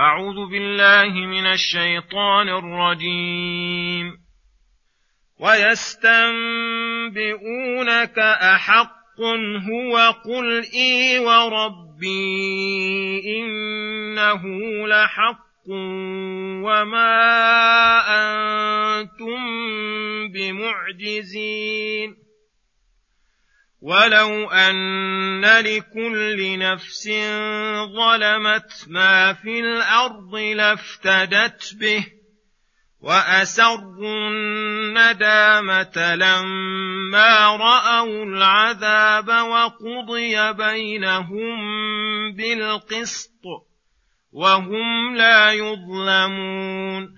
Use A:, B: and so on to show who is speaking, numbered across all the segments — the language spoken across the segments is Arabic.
A: أعوذ بالله من الشيطان الرجيم. ويستنبئونك أحق هو قل إي وربي إنه لحق وما أنتم بمعجزين. ولو ان لكل نفس ظلمت ما في الأرض لافتدت به واسروا الندامه لما راوا العذاب وقضي بينهم بالقسط وهم لا يظلمون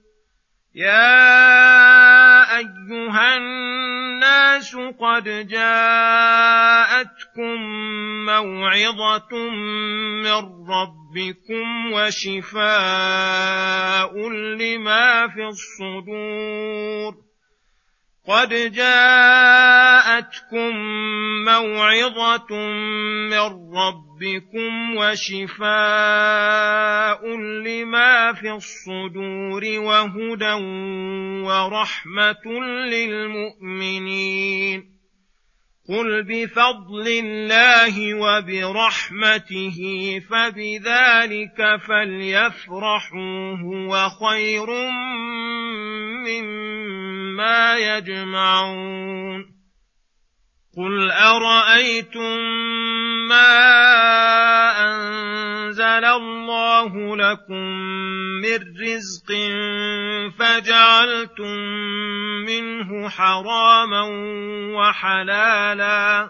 A: يا ايها الناس قد جاءتكم موعظه من ربكم وشفاء لما في الصدور قد جاءتكم موعظة من ربكم وشفاء لما في الصدور وهدى ورحمة للمؤمنين. قل بفضل الله وبرحمته فبذلك فليفرحوا هو خير مما يجمعون. قل ارايتم ما انزل الله لكم من رزق فجعلتم منه حراما وحلالا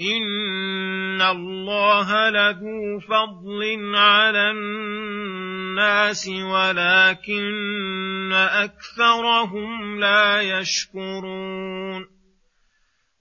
A: ان الله لذو فضل على الناس ولكن اكثرهم لا يشكرون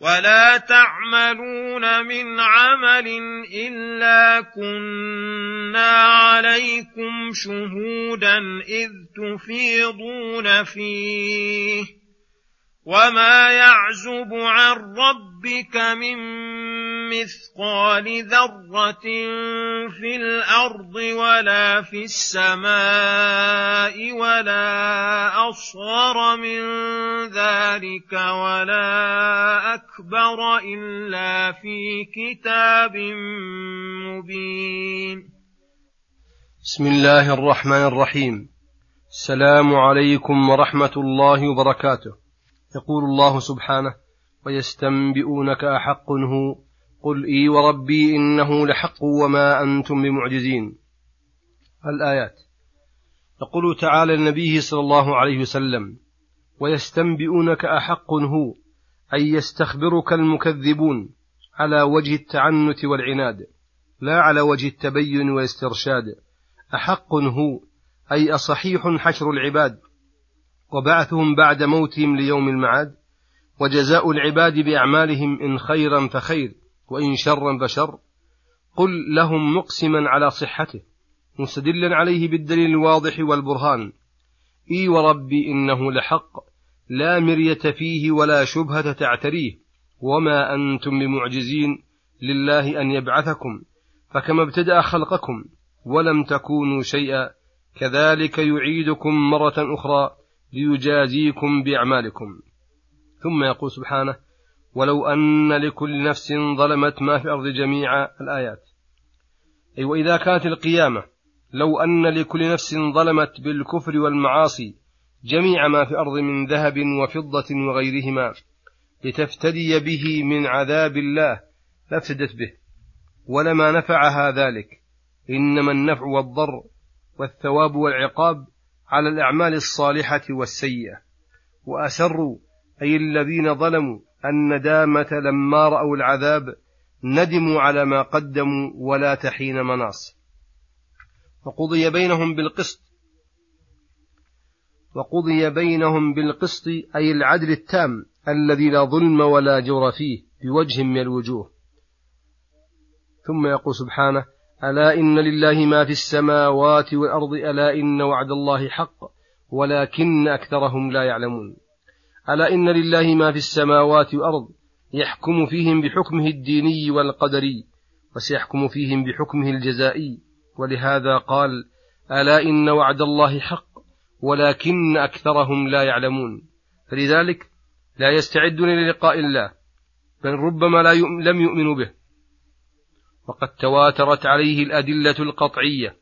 A: ولا تعملون من عمل الا كنا عليكم شهودا اذ تفيضون فيه وما يعزب عن ربك من مثقال ذرة في الأرض ولا في السماء ولا أصغر من ذلك ولا أكبر إلا في كتاب مبين.
B: بسم الله الرحمن الرحيم. السلام عليكم ورحمة الله وبركاته. يقول الله سبحانه ويستنبئونك أحق هو قل إي وربي إنه لحق وما أنتم بمعجزين. الآيات. يقول تعالى لنبيه صلى الله عليه وسلم ويستنبئونك أحق هو أي يستخبرك المكذبون على وجه التعنت والعناد. لا على وجه التبين والاسترشاد. أحق هو أي أصحيح حشر العباد. وبعثهم بعد موتهم ليوم المعاد. وجزاء العباد بأعمالهم إن خيرا فخير. وإن شرا فشر. قل لهم مقسما على صحته مستدلا عليه بالدليل الواضح والبرهان. إي وربي إنه لحق لا مرية فيه ولا شبهة تعتريه. وما أنتم بمعجزين لله أن يبعثكم فكما ابتدأ خلقكم ولم تكونوا شيئا كذلك يعيدكم مرة أخرى ليجازيكم بأعمالكم. ثم يقول سبحانه ولو أن لكل نفس ظلمت ما في الأرض جميعا الآيات. أي وإذا كانت القيامة لو أن لكل نفس ظلمت بالكفر والمعاصي جميع ما في الأرض من ذهب وفضة وغيرهما لتفتدي به من عذاب الله لافسدت به ولما نفعها ذلك إنما النفع والضر والثواب والعقاب على الأعمال الصالحة والسيئة. وأسروا أي الذين ظلموا الندامة لما رأوا العذاب ندموا على ما قدموا ولا تحين مناص. وقضي بينهم بالقسط وقضي بينهم بالقسط أي العدل التام الذي لا ظلم ولا جور فيه بوجه من الوجوه. ثم يقول سبحانه ألا إن لله ما في السماوات والأرض ألا إن وعد الله حق ولكن أكثرهم لا يعلمون. ألا إن لله ما في السماوات والأرض يحكم فيهم بحكمه الديني والقدري وسيحكم فيهم بحكمه الجزائي؟ ولهذا قال ألا إن وعد الله حق ولكن أكثرهم لا يعلمون. فلذلك لا يستعدون للقاء الله بل ربما لا يؤمن لم يؤمنوا به. وقد تواترت عليه الأدلة القطعية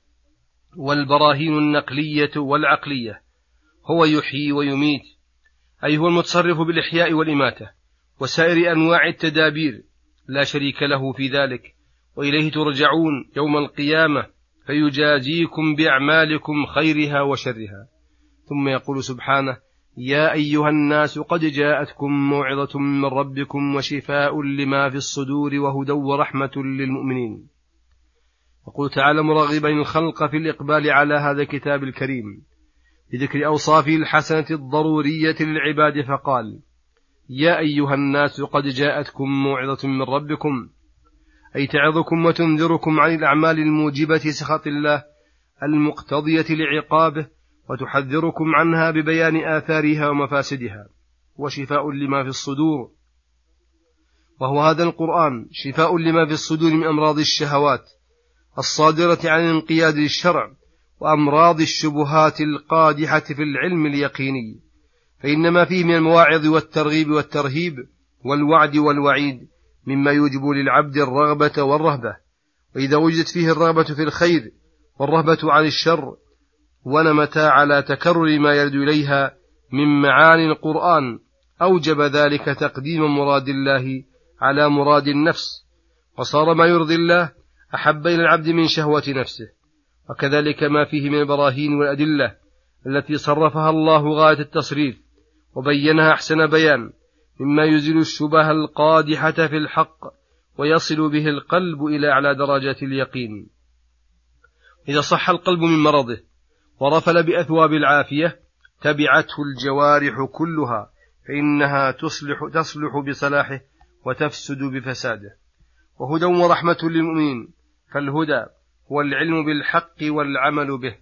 B: والبراهين النقلية والعقلية هو يحيي ويميت أي هو المتصرف بالإحياء والإماتة وسائر أنواع التدابير لا شريك له في ذلك وإليه ترجعون يوم القيامة فيجازيكم بأعمالكم خيرها وشرها. ثم يقول سبحانه يا أيها الناس قد جاءتكم موعظة من ربكم وشفاء لما في الصدور وهدى ورحمة للمؤمنين. يقول تعالى مرغبا الخلق في الإقبال على هذا الكتاب الكريم. بذكر أوصافه الحسنة الضرورية للعباد فقال يا أيها الناس قد جاءتكم موعظة من ربكم أي تعظكم وتنذركم عن الأعمال الموجبة سخط الله المقتضية لعقابه وتحذركم عنها ببيان آثارها ومفاسدها وشفاء لما في الصدور. وهو هذا القرآن شفاء لما في الصدور من أمراض الشهوات الصادرة عن الانقياد للشرع وأمراض الشبهات القادحة في العلم اليقيني فإن ما فيه من المواعظ والترغيب والترهيب والوعد والوعيد مما يوجب للعبد الرغبة والرهبة. وإذا وجدت فيه الرغبة في الخير والرهبة عن الشر ونمتا على تكرر ما يرد إليها من معاني القرآن أوجب ذلك تقديم مراد الله على مراد النفس. وصار ما يرضي الله أحب إلى العبد من شهوة نفسه. وكذلك ما فيه من البراهين والأدلة التي صرفها الله غاية التصريف وبينها أحسن بيان مما يزيل الشبه القادحة في الحق ويصل به القلب إلى أعلى درجات اليقين. إذا صح القلب من مرضه ورفل بأثواب العافية تبعته الجوارح كلها فإنها تصلح, تصلح بصلاحه وتفسد بفساده. وهدى ورحمة للمؤمنين فالهدى هو العلم بالحق والعمل به.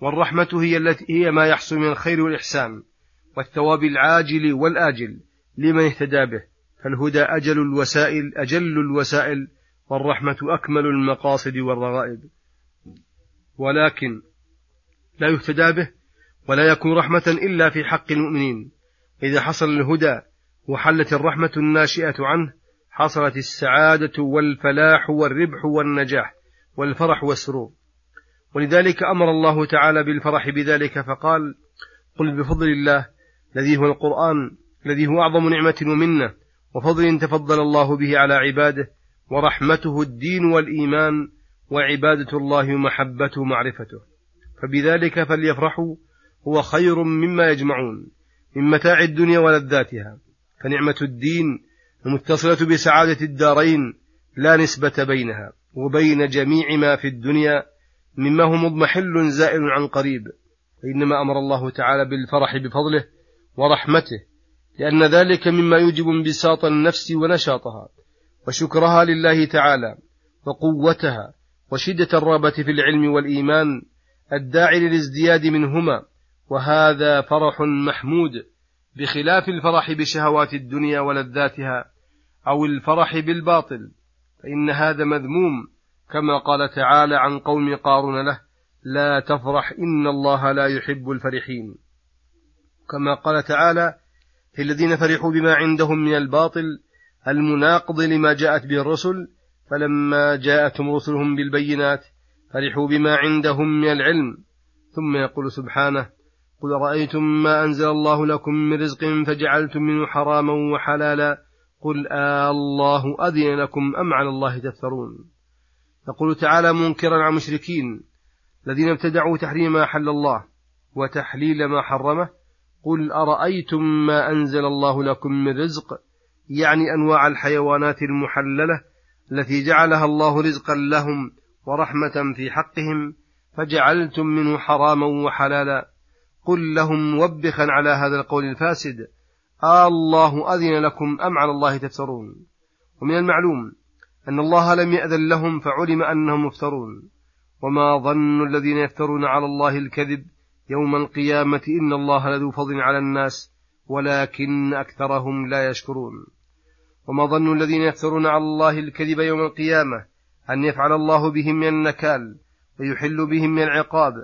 B: والرحمة هي التي هي ما يحصل من الخير والإحسان والثواب العاجل والآجل لمن اهتدى به. فالهدى أجل الوسائل أجل الوسائل والرحمة أكمل المقاصد والرغائب. ولكن لا يهتدى به ولا يكون رحمة إلا في حق المؤمنين. إذا حصل الهدى وحلت الرحمة الناشئة عنه حصلت السعادة والفلاح والربح والنجاح. والفرح والسرور ولذلك أمر الله تعالى بالفرح بذلك فقال قل بفضل الله الذي هو القرآن الذي هو أعظم نعمة ومنة وفضل تفضل الله به على عباده ورحمته الدين والإيمان وعبادة الله ومحبته ومعرفته. فبذلك فليفرحوا هو خير مما يجمعون من متاع الدنيا ولذاتها. فنعمة الدين المتصلة بسعادة الدارين لا نسبة بينها. وبين جميع ما في الدنيا مما هو مضمحل زائل عن قريب. فإنما أمر الله تعالى بالفرح بفضله ورحمته لأن ذلك مما يوجب انبساط النفس ونشاطها وشكرها لله تعالى وقوتها وشدة الرغبة في العلم والإيمان الداعي للازدياد منهما. وهذا فرح محمود بخلاف الفرح بشهوات الدنيا ولذاتها أو الفرح بالباطل. فإن هذا مذموم كما قال تعالى عن قوم قارون له
A: لا تفرح إن الله لا يحب الفرحين. كما قال تعالى في الذين فرحوا بما عندهم من الباطل المناقض لما جاءت به الرسل فلما جاءتهم رسلهم بالبينات فرحوا بما عندهم من العلم. ثم يقول سبحانه قل رأيتم ما أنزل الله لكم من رزق فجعلتم منه حراما وحلالا قل آه الله أذن لكم أم على الله تفترون. يقول تعالى منكرا على المشركين الذين ابتدعوا تحريم ما حل الله وتحليل ما حرمه. قل أرأيتم ما أنزل الله لكم من رزق؟ يعني أنواع الحيوانات المحللة التي جعلها الله رزقا لهم ورحمة في حقهم فجعلتم منه حراما وحلالا. قل لهم موبخا على هذا القول الفاسد. الله أذن لكم أم على الله تفترون. ومن المعلوم أن الله لم يأذن لهم فعلم أنهم مفترون. وما ظن الذين يفترون على الله الكذب يوم القيامة إن الله لذو فضل على الناس ولكن أكثرهم لا يشكرون. وما ظن الذين يفترون على الله الكذب يوم القيامة أن يفعل الله بهم من النكال ويحل بهم من العقاب.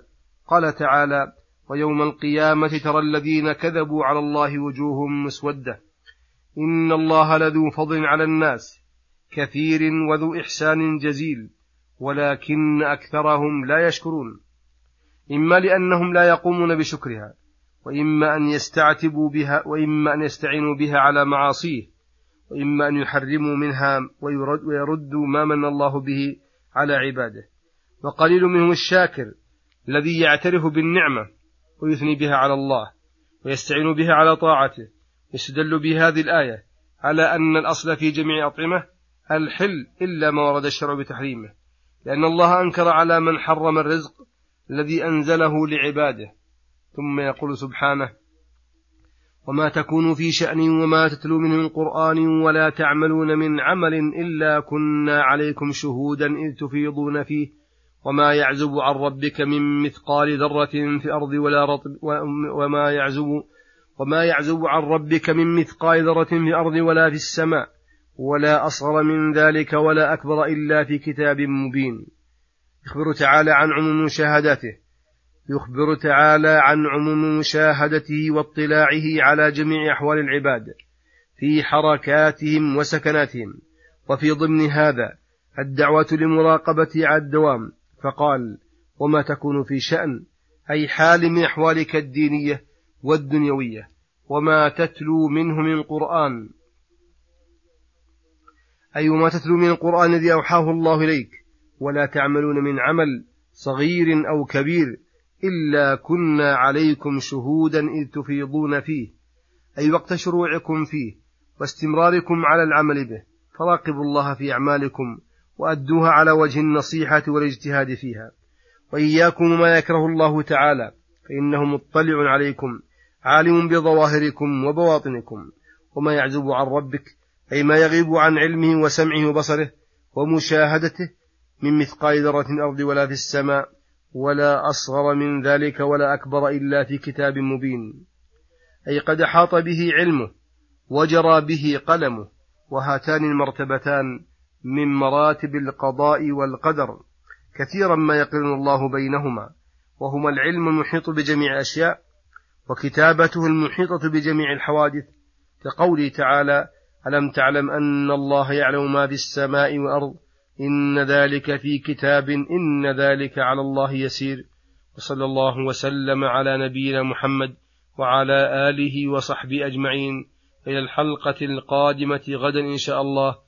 A: قال تعالى ويوم القيامة ترى الذين كذبوا على الله وجوههم مسودة. إن الله لذو فضل على الناس كثير وذو إحسان جزيل ولكن أكثرهم لا يشكرون. إما لأنهم لا يقومون بشكرها وإما أن يستعتبوا بها وإما أن يستعينوا بها على معاصيه وإما أن يحرموا منها ويردوا ما من الله به على عباده. وقليل منهم الشاكر الذي يعترف بالنعمة ويثني بها على الله ويستعين بها على طاعته يستدل بهذه الآية على أن الأصل في جميع أطعمة الحل إلا ما ورد الشرع بتحريمه لأن الله أنكر على من حرم الرزق الذي أنزله لعباده. ثم يقول سبحانه وما تكون في شأن وما تتلو منه من قرآن ولا تعملون من عمل إلا كنا عليكم شهودا إذ تفيضون فيه. وما يعزب عن ربك من مثقال ذرة في الأرض ولا رطب وما يعزب وما يعزب عن ربك من مثقال ذرة في الأرض ولا في السماء ولا أصغر من ذلك ولا أكبر إلا في كتاب مبين. يخبر تعالى عن عموم مشاهداته. يخبر تعالى عن عموم مشاهدته واطلاعه على جميع أحوال العباد في حركاتهم وسكناتهم. وفي ضمن هذا الدعوة لمراقبة على الدوام فقال وما تكون في شأن أي حال من أحوالك الدينية والدنيوية وما تتلو منه من قرآن أي وما تتلو من القرآن الذي أوحاه الله إليك ولا تعملون من عمل صغير أو كبير إلا كنا عليكم شهودا إذ تفيضون فيه. أي وقت شروعكم فيه واستمراركم على العمل به فراقبوا الله في أعمالكم وأدوها على وجه النصيحة والاجتهاد فيها. وإياكم ما يكره الله تعالى فإنه مطلع عليكم عالم بظواهركم وبواطنكم. وما يعزب عن ربك أي ما يغيب عن علمه وسمعه وبصره ومشاهدته من مثقال ذرة الأرض ولا في السماء ولا أصغر من ذلك ولا أكبر إلا في كتاب مبين. أي قد أحاط به علمه وجرى به قلمه وهاتان المرتبتان من مراتب القضاء والقدر كثيرا ما يقرن الله بينهما وهما العلم المحيط بجميع الأشياء وكتابته المحيطة بجميع الحوادث. كقوله تعالى ألم تعلم أن الله يعلم ما في السماء والأرض؟ إن ذلك في كتاب إن ذلك على الله يسير. وصلى الله وسلم على نبينا محمد وعلى آله وصحبه أجمعين. إلى الحلقة القادمة غدا إن شاء الله.